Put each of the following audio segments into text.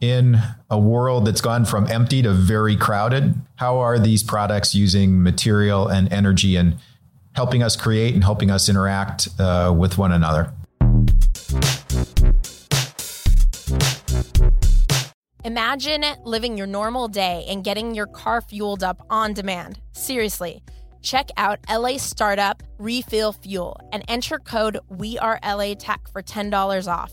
in a world that's gone from empty to very crowded, how are these products using material and energy and helping us create and helping us interact uh, with one another? Imagine living your normal day and getting your car fueled up on demand. Seriously. Check out LA Startup Refill Fuel and enter code WeAreLATech for $10 off.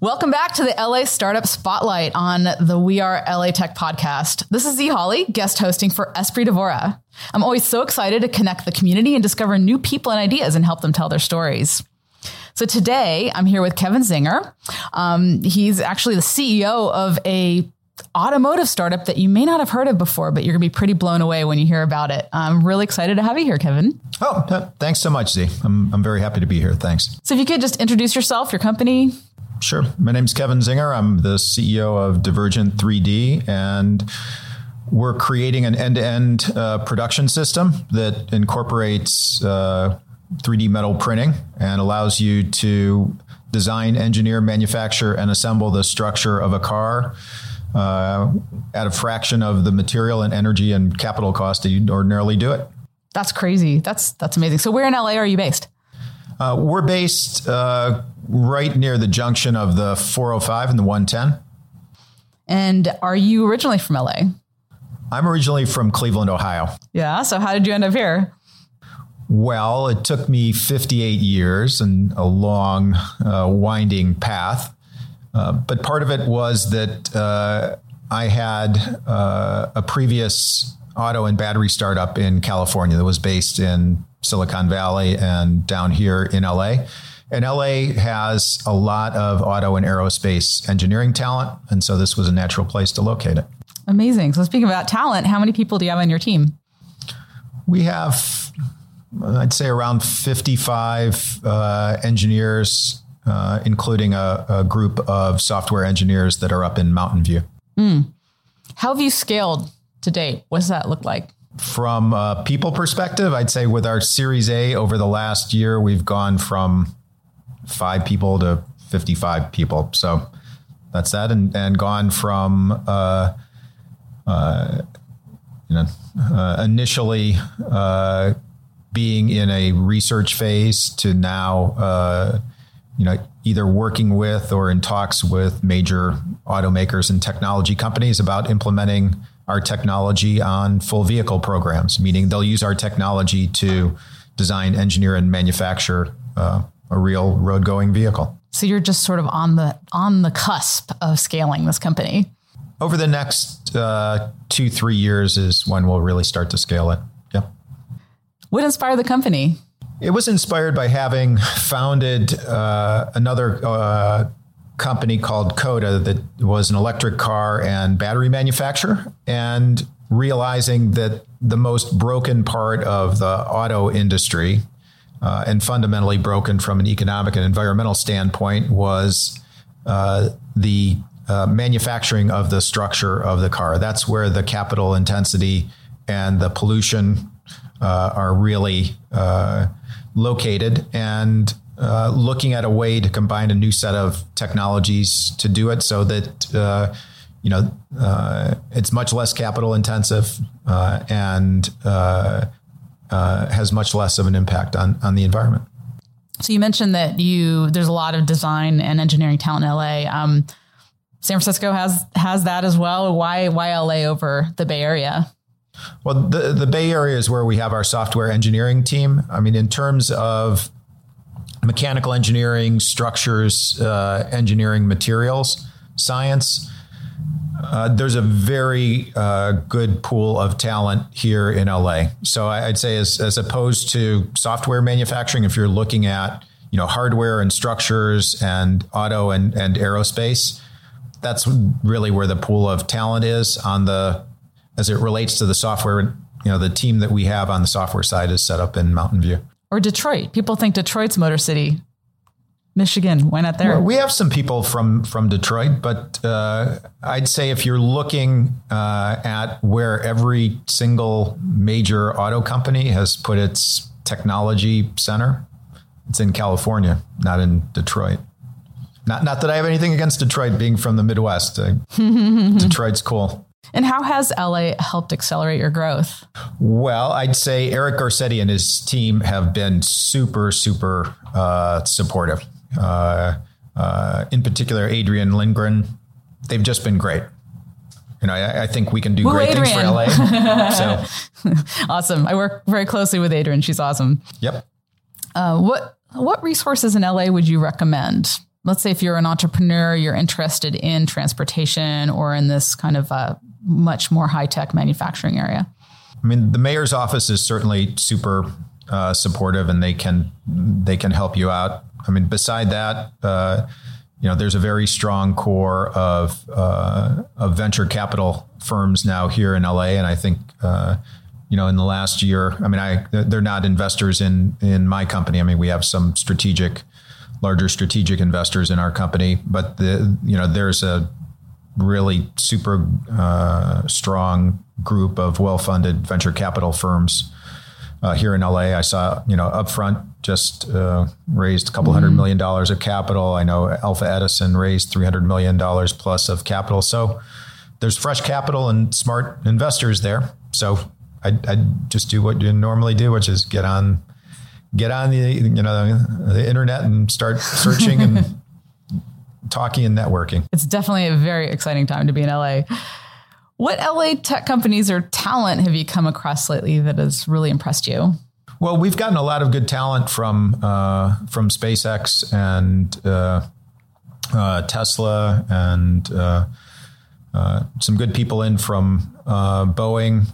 Welcome back to the LA Startup Spotlight on the We Are LA Tech podcast. This is Z Holly, guest hosting for Espree Devora. I'm always so excited to connect the community and discover new people and ideas and help them tell their stories. So today I'm here with Kevin Czinger. Um, he's actually the CEO of a automotive startup that you may not have heard of before, but you're going to be pretty blown away when you hear about it. I'm really excited to have you here, Kevin. Oh, thanks so much, Z. I'm, I'm very happy to be here. Thanks. So if you could just introduce yourself, your company, Sure. My name is Kevin Czinger. I'm the CEO of Divergent 3D, and we're creating an end to end production system that incorporates uh, 3D metal printing and allows you to design, engineer, manufacture, and assemble the structure of a car. Uh, at a fraction of the material and energy and capital cost that you'd ordinarily do it. That's crazy. That's that's amazing. So where in LA are you based? Uh, we're based uh, right near the junction of the 405 and the 110. And are you originally from LA? I'm originally from Cleveland, Ohio. Yeah. So how did you end up here? Well, it took me 58 years and a long, uh, winding path. Uh, but part of it was that uh, I had uh, a previous auto and battery startup in California that was based in Silicon Valley and down here in LA. And LA has a lot of auto and aerospace engineering talent. And so this was a natural place to locate it. Amazing. So, speaking about talent, how many people do you have on your team? We have, I'd say, around 55 uh, engineers, uh, including a, a, group of software engineers that are up in Mountain View. Mm. How have you scaled to date? What does that look like? From a people perspective, I'd say with our Series A over the last year, we've gone from five people to 55 people. So that's that. And, and gone from, uh, uh, you know, uh, initially uh, being in a research phase to now, uh, you know, either working with or in talks with major automakers and technology companies about implementing our technology on full vehicle programs, meaning they'll use our technology to design, engineer, and manufacture uh, a real road going vehicle. So you're just sort of on the on the cusp of scaling this company. Over the next uh, two three years is when we'll really start to scale it. Yeah. What inspired the company? It was inspired by having founded uh, another uh, company called Coda that was an electric car and battery manufacturer, and realizing that the most broken part of the auto industry uh, and fundamentally broken from an economic and environmental standpoint was uh, the uh, manufacturing of the structure of the car. That's where the capital intensity and the pollution uh, are really uh, located. And uh, looking at a way to combine a new set of technologies to do it so that you know it's much less capital intensive and uh, has much less of an impact on on the environment. So you mentioned that you there's a lot of design and engineering talent in LA. Um, San Francisco has has that as well. Why why LA over the Bay Area? Well, the the Bay Area is where we have our software engineering team. I mean, in terms of mechanical engineering, structures, uh, engineering, materials, science. Uh, there's a very uh, good pool of talent here in LA. So I'd say, as, as opposed to software manufacturing, if you're looking at you know hardware and structures and auto and, and aerospace, that's really where the pool of talent is on the as it relates to the software. You know, the team that we have on the software side is set up in Mountain View or Detroit. People think Detroit's Motor City. Michigan, why not there? Well, we have some people from from Detroit, but uh, I'd say if you're looking uh, at where every single major auto company has put its technology center, it's in California, not in Detroit. Not not that I have anything against Detroit being from the Midwest. Uh, Detroit's cool. And how has LA helped accelerate your growth? Well, I'd say Eric Garcetti and his team have been super, super uh, supportive. Uh, uh, in particular, Adrian Lindgren, they've just been great. You know, I, I think we can do great Adrian. things for LA. so awesome! I work very closely with Adrian. She's awesome. Yep. Uh, what what resources in LA would you recommend? Let's say if you're an entrepreneur, you're interested in transportation or in this kind of uh, much more high tech manufacturing area? I mean, the mayor's office is certainly super uh, supportive, and they can they can help you out. I mean, beside that, uh, you know, there's a very strong core of uh, of venture capital firms now here in LA, and I think. Uh, you know, in the last year, I mean, I they're not investors in in my company. I mean, we have some strategic, larger strategic investors in our company, but the you know, there's a really super uh, strong group of well-funded venture capital firms uh, here in LA. I saw, you know, Upfront just uh, raised a couple mm-hmm. hundred million dollars of capital. I know Alpha Edison raised three hundred million dollars plus of capital. So there's fresh capital and smart investors there. So I I just do what you normally do, which is get on get on the you know the internet and start searching and talking and networking. It's definitely a very exciting time to be in LA. What LA tech companies or talent have you come across lately that has really impressed you? Well, we've gotten a lot of good talent from uh, from SpaceX and uh, uh, Tesla and uh, uh, some good people in from uh, Boeing.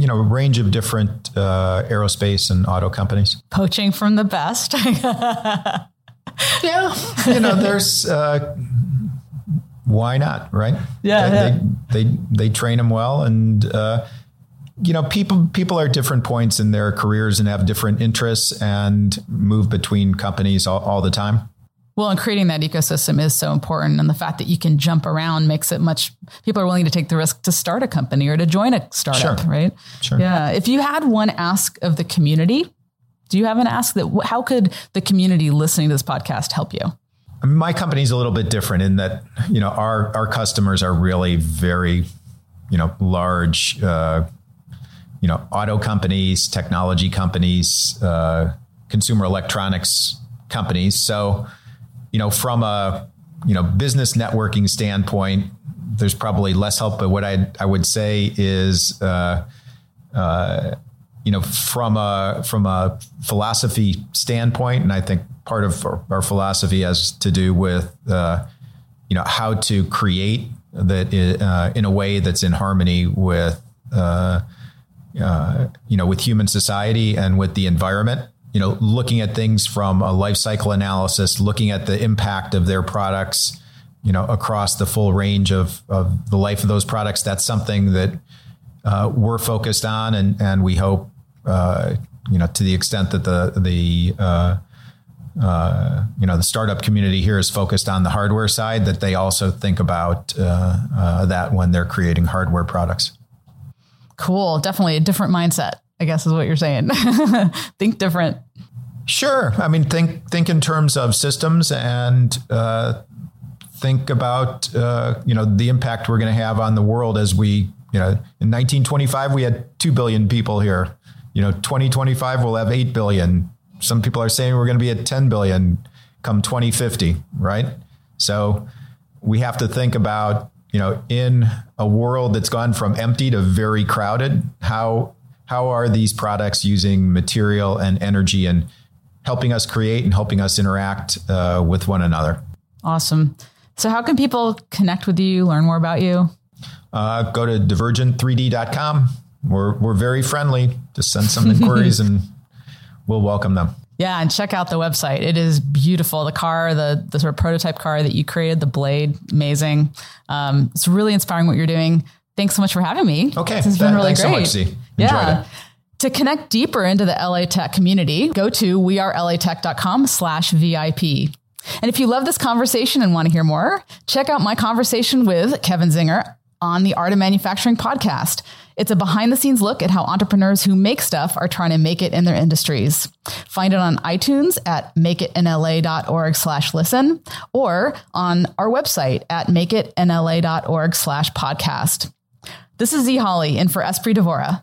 you know, a range of different aerospace and auto companies. Poaching from the best. yeah, you know, there's uh, why not, right? Yeah, they, yeah. They, they they train them well, and uh, you know, people people are at different points in their careers and have different interests and move between companies all, all the time. Well, and creating that ecosystem is so important. And the fact that you can jump around makes it much, people are willing to take the risk to start a company or to join a startup, sure. right? Sure. Yeah. If you had one ask of the community, do you have an ask that how could the community listening to this podcast help you? My company is a little bit different in that you know our our customers are really very you know large uh, you know auto companies, technology companies, uh, consumer electronics companies. So you know from a you know business networking standpoint, there's probably less help. But what I I would say is uh, uh you know, from a from a philosophy standpoint, and I think part of our, philosophy has to do with uh, you know how to create that uh, in a way that's in harmony with uh, uh, you know with human society and with the environment. You know, looking at things from a life cycle analysis, looking at the impact of their products, you know, across the full range of of the life of those products. That's something that uh, we're focused on, and and we hope uh, you know, to the extent that the the uh, uh, you know the startup community here is focused on the hardware side, that they also think about uh, uh, that when they're creating hardware products. Cool, definitely a different mindset. I guess is what you're saying. think different. Sure. I mean, think think in terms of systems and uh, think about you know the impact we're going to have on the world as we you know in 1925 we had two billion people here you know, 2025 we'll have 8 billion. Some people are saying we're going to be at 10 billion come 2050, right? So we have to think about, you know, in a world that's gone from empty to very crowded, how how are these products using material and energy and helping us create and helping us interact uh, with one another? Awesome. So, how can people connect with you, learn more about you? Uh, go to divergent3d.com. We're, we're very friendly. Just send some inquiries and we'll welcome them. Yeah, and check out the website. It is beautiful. The car, the the sort of prototype car that you created, the blade, amazing. Um, it's really inspiring what you're doing. Thanks so much for having me. Okay, this has been really thanks great. so much, Z. yeah. It. To connect deeper into the LA Tech community, go to wearelatech.com slash VIP. And if you love this conversation and want to hear more, check out my conversation with Kevin Czinger on the Art of Manufacturing podcast. It's a behind the scenes look at how entrepreneurs who make stuff are trying to make it in their industries. Find it on iTunes at makeitinla.org slash listen or on our website at makeitinla.org slash podcast. This is Z Holly in for Espree Devora.